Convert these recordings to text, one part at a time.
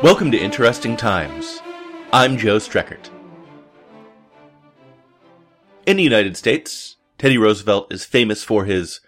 Welcome to Interesting Times. I'm Joe Streckert. In the United States, Teddy Roosevelt is famous for his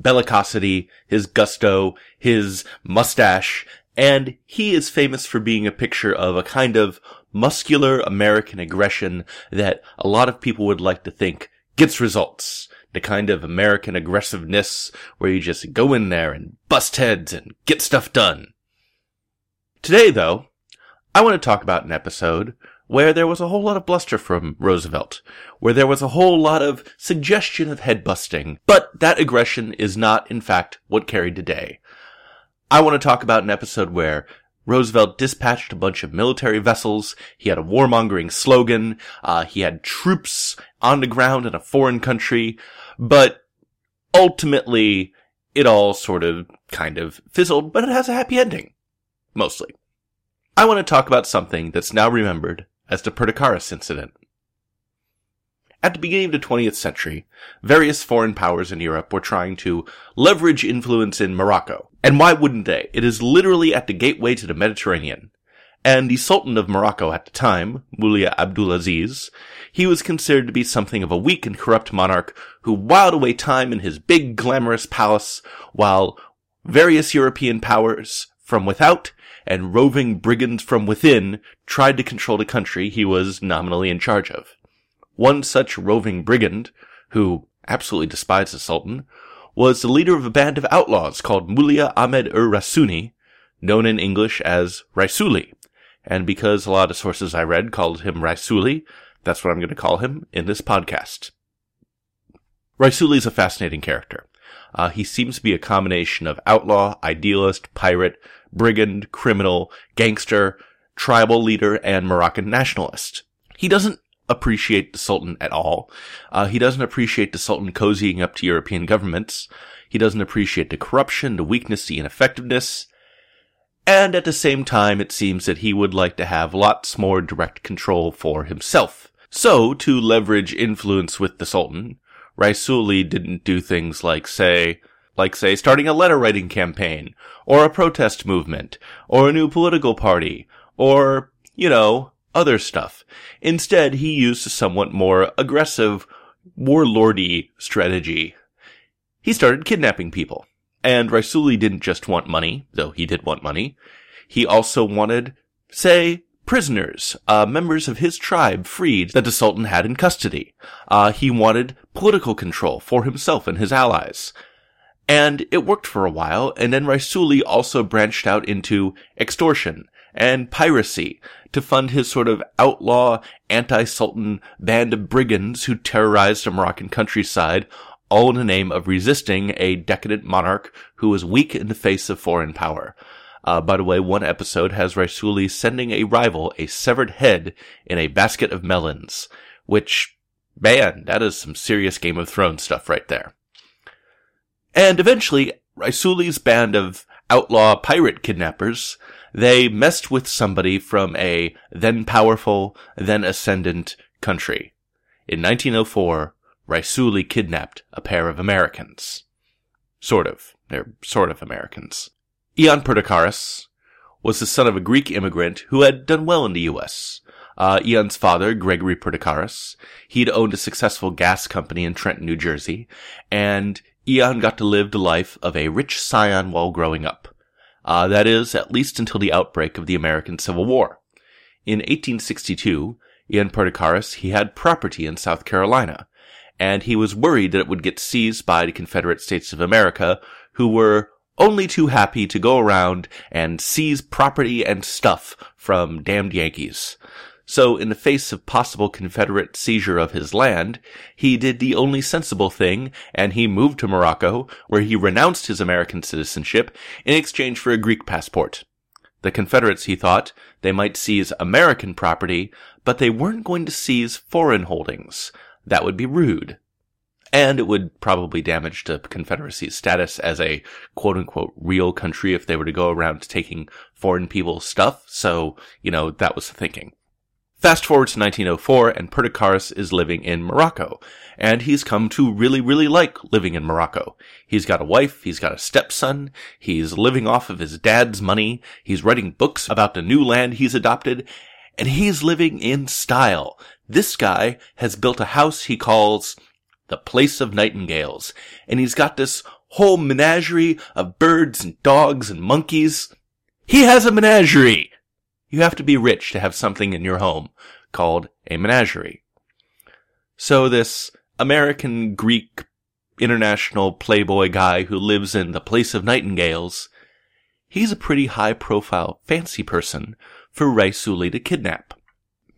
bellicosity, his gusto, his mustache, and he is famous for being a picture of a kind of muscular American aggression that a lot of people would like to think gets results. The kind of American aggressiveness where you just go in there and bust heads and get stuff done. Today, though, I want to talk about an episode where there was a whole lot of bluster from Roosevelt, where there was a whole lot of suggestion of head busting, but that aggression is not, in fact, what carried today. I want to talk about an episode where Roosevelt dispatched a bunch of military vessels. He had a warmongering slogan. Uh, he had troops on the ground in a foreign country, but ultimately it all sort of kind of fizzled, but it has a happy ending. Mostly. I want to talk about something that's now remembered as the Perdicaris incident. At the beginning of the 20th century, various foreign powers in Europe were trying to leverage influence in Morocco. And why wouldn't they? It is literally at the gateway to the Mediterranean. And the Sultan of Morocco at the time, Mullah Abdulaziz, he was considered to be something of a weak and corrupt monarch who whiled away time in his big glamorous palace while various European powers from without and roving brigands from within tried to control the country he was nominally in charge of. One such roving brigand, who absolutely despised the Sultan, was the leader of a band of outlaws called Mullah Ahmed ur Rasuni, known in English as Raisuli. And because a lot of sources I read called him Raisuli, that's what I'm going to call him in this podcast. Raisuli is a fascinating character. Uh, he seems to be a combination of outlaw, idealist, pirate, brigand, criminal, gangster, tribal leader, and Moroccan nationalist. He doesn't appreciate the Sultan at all. Uh, he doesn't appreciate the Sultan cozying up to European governments. He doesn't appreciate the corruption, the weakness, the ineffectiveness. And at the same time, it seems that he would like to have lots more direct control for himself. So, to leverage influence with the Sultan, Raisuli didn't do things like say, like say starting a letter writing campaign, or a protest movement, or a new political party, or, you know, other stuff. Instead, he used a somewhat more aggressive, warlordy strategy. He started kidnapping people. And Raisuli didn't just want money, though he did want money. He also wanted, say, prisoners, uh, members of his tribe freed that the Sultan had in custody. Uh, he wanted political control for himself and his allies. And it worked for a while, and then Raisuli also branched out into extortion and piracy to fund his sort of outlaw, anti-Sultan band of brigands who terrorized the Moroccan countryside, all in the name of resisting a decadent monarch who was weak in the face of foreign power. Uh, by the way, one episode has Raisuli sending a rival a severed head in a basket of melons, which, man, that is some serious Game of Thrones stuff right there. And eventually, Raisuli's band of outlaw pirate kidnappers, they messed with somebody from a then powerful, then ascendant country. In 1904, Raisuli kidnapped a pair of Americans. Sort of. They're sort of Americans. Ion Perdicaris was the son of a Greek immigrant who had done well in the U.S. Uh, Ion's father, Gregory Perdicaris, he'd owned a successful gas company in Trenton, New Jersey, and Ion got to live the life of a rich scion while growing up. Uh, that is, at least until the outbreak of the American Civil War. In 1862, Ion Perdicaris, he had property in South Carolina, and he was worried that it would get seized by the Confederate States of America, who were only too happy to go around and seize property and stuff from damned Yankees. So in the face of possible Confederate seizure of his land, he did the only sensible thing and he moved to Morocco where he renounced his American citizenship in exchange for a Greek passport. The Confederates, he thought, they might seize American property, but they weren't going to seize foreign holdings. That would be rude and it would probably damage the Confederacy's status as a quote unquote real country if they were to go around taking foreign people's stuff. So, you know, that was the thinking. Fast forward to 1904 and Perdicaris is living in Morocco. And he's come to really, really like living in Morocco. He's got a wife, he's got a stepson, he's living off of his dad's money, he's writing books about the new land he's adopted, and he's living in style. This guy has built a house he calls the Place of Nightingales, and he's got this whole menagerie of birds and dogs and monkeys. He has a menagerie! You have to be rich to have something in your home called a menagerie. So this American Greek international playboy guy who lives in the place of nightingales, he's a pretty high profile fancy person for Raisuli to kidnap.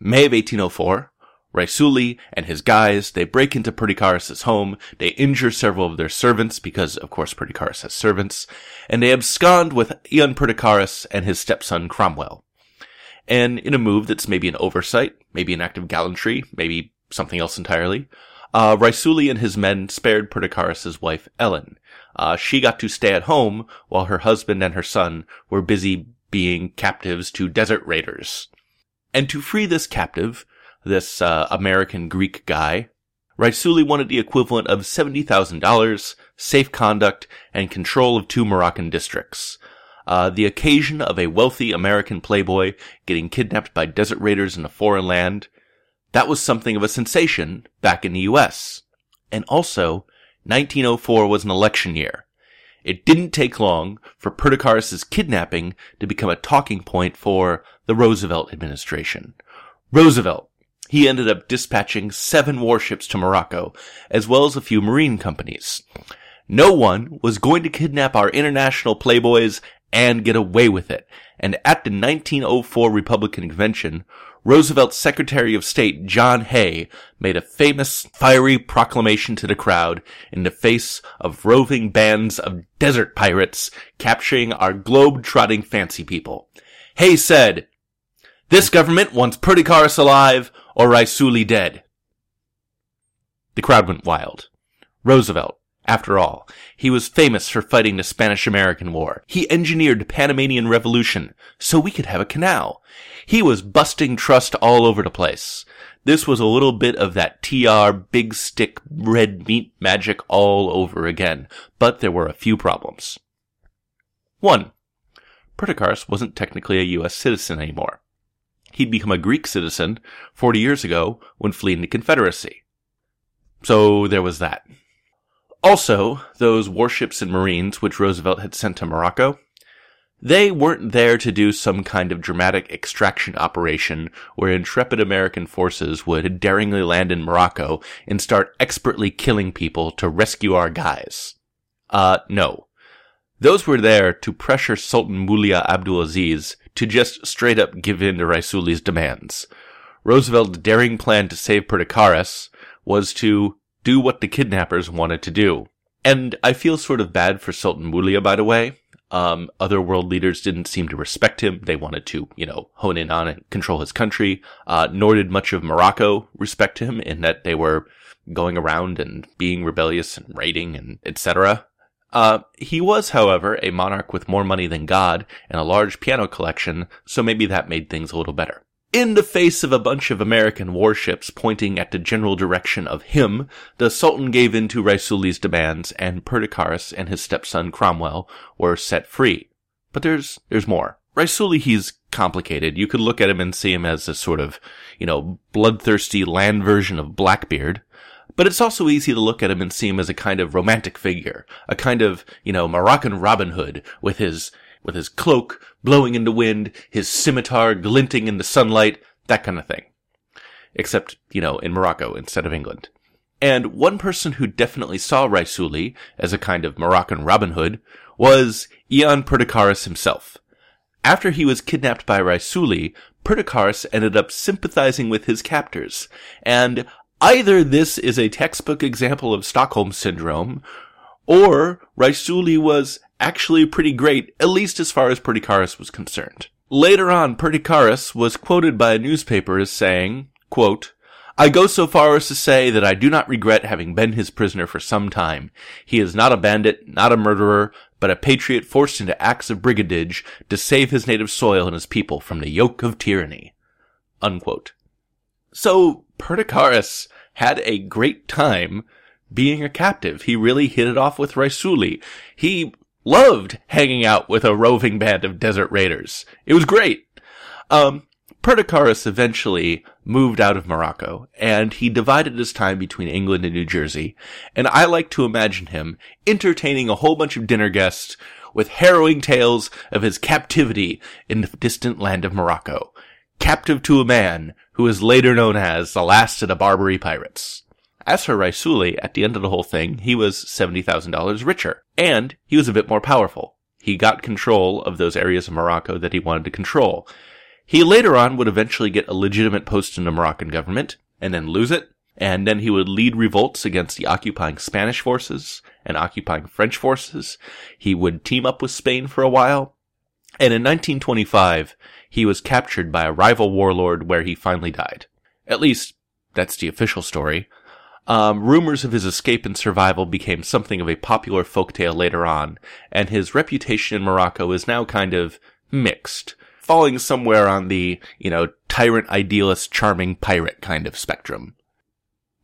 May of 1804, Raisuli and his guys, they break into Perdicaris' home, they injure several of their servants, because of course Perdicaris has servants, and they abscond with Ion Perdicaris and his stepson Cromwell. And in a move that's maybe an oversight, maybe an act of gallantry, maybe something else entirely, uh, Raisuli and his men spared Perdicaris' wife Ellen. Uh, she got to stay at home while her husband and her son were busy being captives to desert raiders. And to free this captive, this uh, American Greek guy, Raisuli wanted the equivalent of $70,000, safe conduct, and control of two Moroccan districts. Uh, the occasion of a wealthy American playboy getting kidnapped by desert raiders in a foreign land, that was something of a sensation back in the US. And also, 1904 was an election year. It didn't take long for Perdicaris' kidnapping to become a talking point for the Roosevelt administration. Roosevelt, he ended up dispatching seven warships to Morocco, as well as a few marine companies. No one was going to kidnap our international playboys and get away with it. And at the 1904 Republican Convention, Roosevelt's Secretary of State John Hay made a famous fiery proclamation to the crowd in the face of roving bands of desert pirates capturing our globe-trotting fancy people. Hay said, This government wants Perdicaris alive or Raisuli dead. The crowd went wild. Roosevelt, after all, he was famous for fighting the Spanish-American War. He engineered the Panamanian Revolution so we could have a canal. He was busting trust all over the place. This was a little bit of that TR big stick red meat magic all over again, but there were a few problems. One, Perdicaris wasn't technically a US citizen anymore. He'd become a Greek citizen 40 years ago when fleeing the Confederacy. So there was that. Also, those warships and marines which Roosevelt had sent to Morocco, they weren't there to do some kind of dramatic extraction operation where intrepid American forces would daringly land in Morocco and start expertly killing people to rescue our guys. Uh, no. Those were there to pressure Sultan Mulia Abdulaziz to just straight up give in to Raisuli's demands. Roosevelt's daring plan to save Perdicaris was to do what the kidnappers wanted to do. And I feel sort of bad for Sultan Mulia, by the way. Um, other world leaders didn't seem to respect him. They wanted to, you know, hone in on and control his country. Uh, nor did much of Morocco respect him in that they were going around and being rebellious and raiding and etc. Uh, he was, however, a monarch with more money than God and a large piano collection, so maybe that made things a little better. In the face of a bunch of American warships pointing at the general direction of him, the Sultan gave in to Raisuli's demands and Perdicaris and his stepson Cromwell were set free. But there's, there's more. Raisuli, he's complicated. You could look at him and see him as a sort of, you know, bloodthirsty land version of Blackbeard. But it's also easy to look at him and see him as a kind of romantic figure, a kind of, you know, Moroccan Robin Hood with his, with his cloak blowing in the wind, his scimitar glinting in the sunlight, that kind of thing. Except, you know, in Morocco instead of England. And one person who definitely saw Raisuli as a kind of Moroccan Robin Hood was Ion Perdicaris himself. After he was kidnapped by Raisuli, Perdicaris ended up sympathizing with his captors, and either this is a textbook example of Stockholm Syndrome, or Raisuli was actually pretty great, at least as far as Perdicaris was concerned. Later on, Perdicaris was quoted by a newspaper as saying, quote, I go so far as to say that I do not regret having been his prisoner for some time. He is not a bandit, not a murderer, but a patriot forced into acts of brigandage to save his native soil and his people from the yoke of tyranny. Unquote. So Perdicaris had a great time being a captive. He really hit it off with Raisuli. He loved hanging out with a roving band of desert raiders. It was great. Um, Perdicaris eventually moved out of Morocco, and he divided his time between England and New Jersey, and I like to imagine him entertaining a whole bunch of dinner guests with harrowing tales of his captivity in the distant land of Morocco, captive to a man who is later known as the last of the Barbary pirates. As for Raisuli, at the end of the whole thing, he was $70,000 richer, and he was a bit more powerful. He got control of those areas of Morocco that he wanted to control, he later on would eventually get a legitimate post in the Moroccan government and then lose it. And then he would lead revolts against the occupying Spanish forces and occupying French forces. He would team up with Spain for a while. And in 1925, he was captured by a rival warlord where he finally died. At least, that's the official story. Um, rumors of his escape and survival became something of a popular folktale later on, and his reputation in Morocco is now kind of mixed falling somewhere on the, you know, tyrant, idealist, charming pirate kind of spectrum.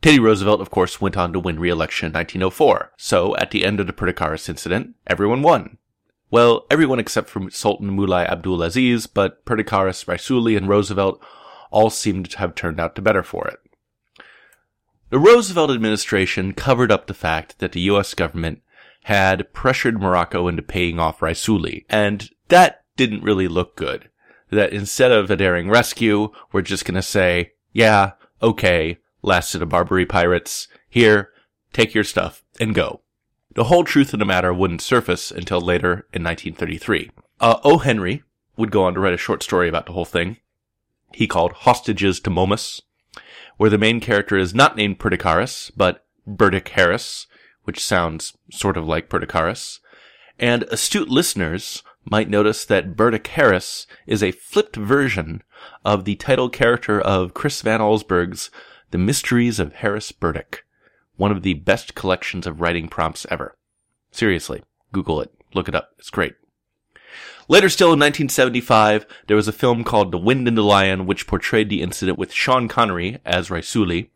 Teddy Roosevelt, of course, went on to win re-election in 1904. So, at the end of the Perdicaris incident, everyone won. Well, everyone except for Sultan Mulai Abdul Aziz, but Perdicaris, Raisuli, and Roosevelt all seemed to have turned out the better for it. The Roosevelt administration covered up the fact that the US government had pressured Morocco into paying off Raisuli, and that didn't really look good that instead of a daring rescue, we're just gonna say, yeah, okay, last of the Barbary pirates, here, take your stuff and go. The whole truth of the matter wouldn't surface until later in 1933. Uh, O. Henry would go on to write a short story about the whole thing. He called Hostages to Momus, where the main character is not named Perdicaris, but Burdick Harris, which sounds sort of like Perdicaris. And astute listeners might notice that Burdick Harris is a flipped version of the title character of Chris Van Allsburg's The Mysteries of Harris Burdick, one of the best collections of writing prompts ever. Seriously, Google it, look it up, it's great. Later still in 1975, there was a film called The Wind and the Lion, which portrayed the incident with Sean Connery as Raisuli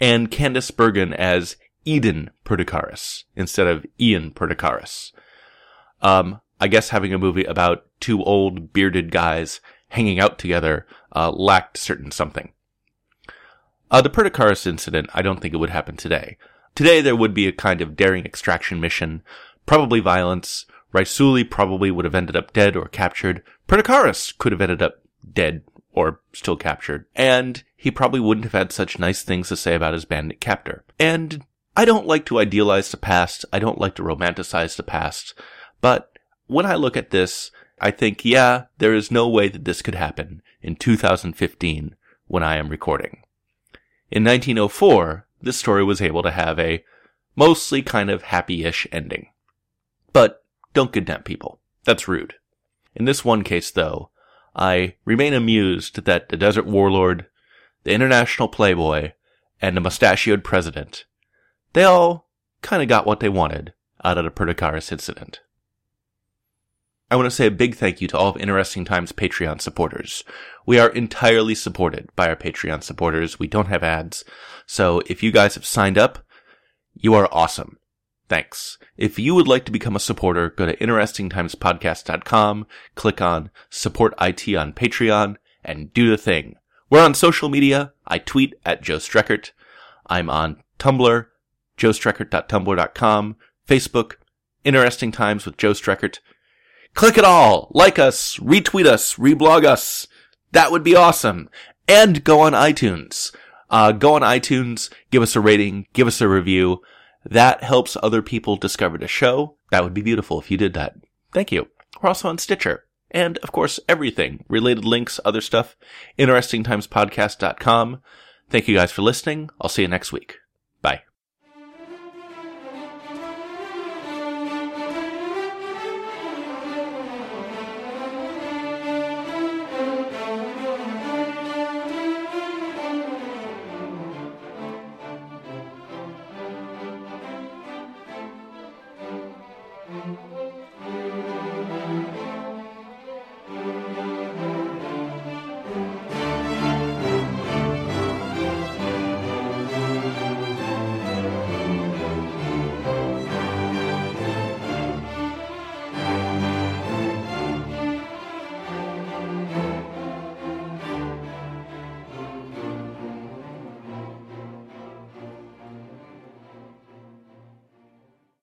and Candice Bergen as Eden Perdicaris instead of Ion Perdicaris. Um, I guess having a movie about two old bearded guys hanging out together uh, lacked certain something. Uh, the Perdicaris incident, I don't think it would happen today. Today there would be a kind of daring extraction mission, probably violence. Raisuli probably would have ended up dead or captured. Perdicaris could have ended up dead or still captured. And he probably wouldn't have had such nice things to say about his bandit captor. And I don't like to idealize the past. I don't like to romanticize the past. But when I look at this, I think, yeah, there is no way that this could happen in 2015 when I am recording. In 1904, this story was able to have a mostly kind of happy-ish ending. But don't condemn people. That's rude. In this one case, though, I remain amused that the desert warlord, the international playboy, and the mustachioed president, they all kind of got what they wanted out of the Perdicaris incident. I want to say a big thank you to all of Interesting Times Patreon supporters. We are entirely supported by our Patreon supporters. We don't have ads. So if you guys have signed up, you are awesome. Thanks. If you would like to become a supporter, go to interestingtimespodcast.com, click on support IT on Patreon, and do the thing. We're on social media. I tweet at Joe Streckert. I'm on Tumblr, joestreckert.tumblr.com, Facebook, Interesting Times with Joe Streckert. Click it all, like us, retweet us, reblog us. That would be awesome. And go on iTunes. Uh, go on iTunes, give us a rating, give us a review. That helps other people discover the show. That would be beautiful if you did that. Thank you. We're also on Stitcher. And of course, everything, related links, other stuff, interestingtimespodcast.com. Thank you guys for listening. I'll see you next week.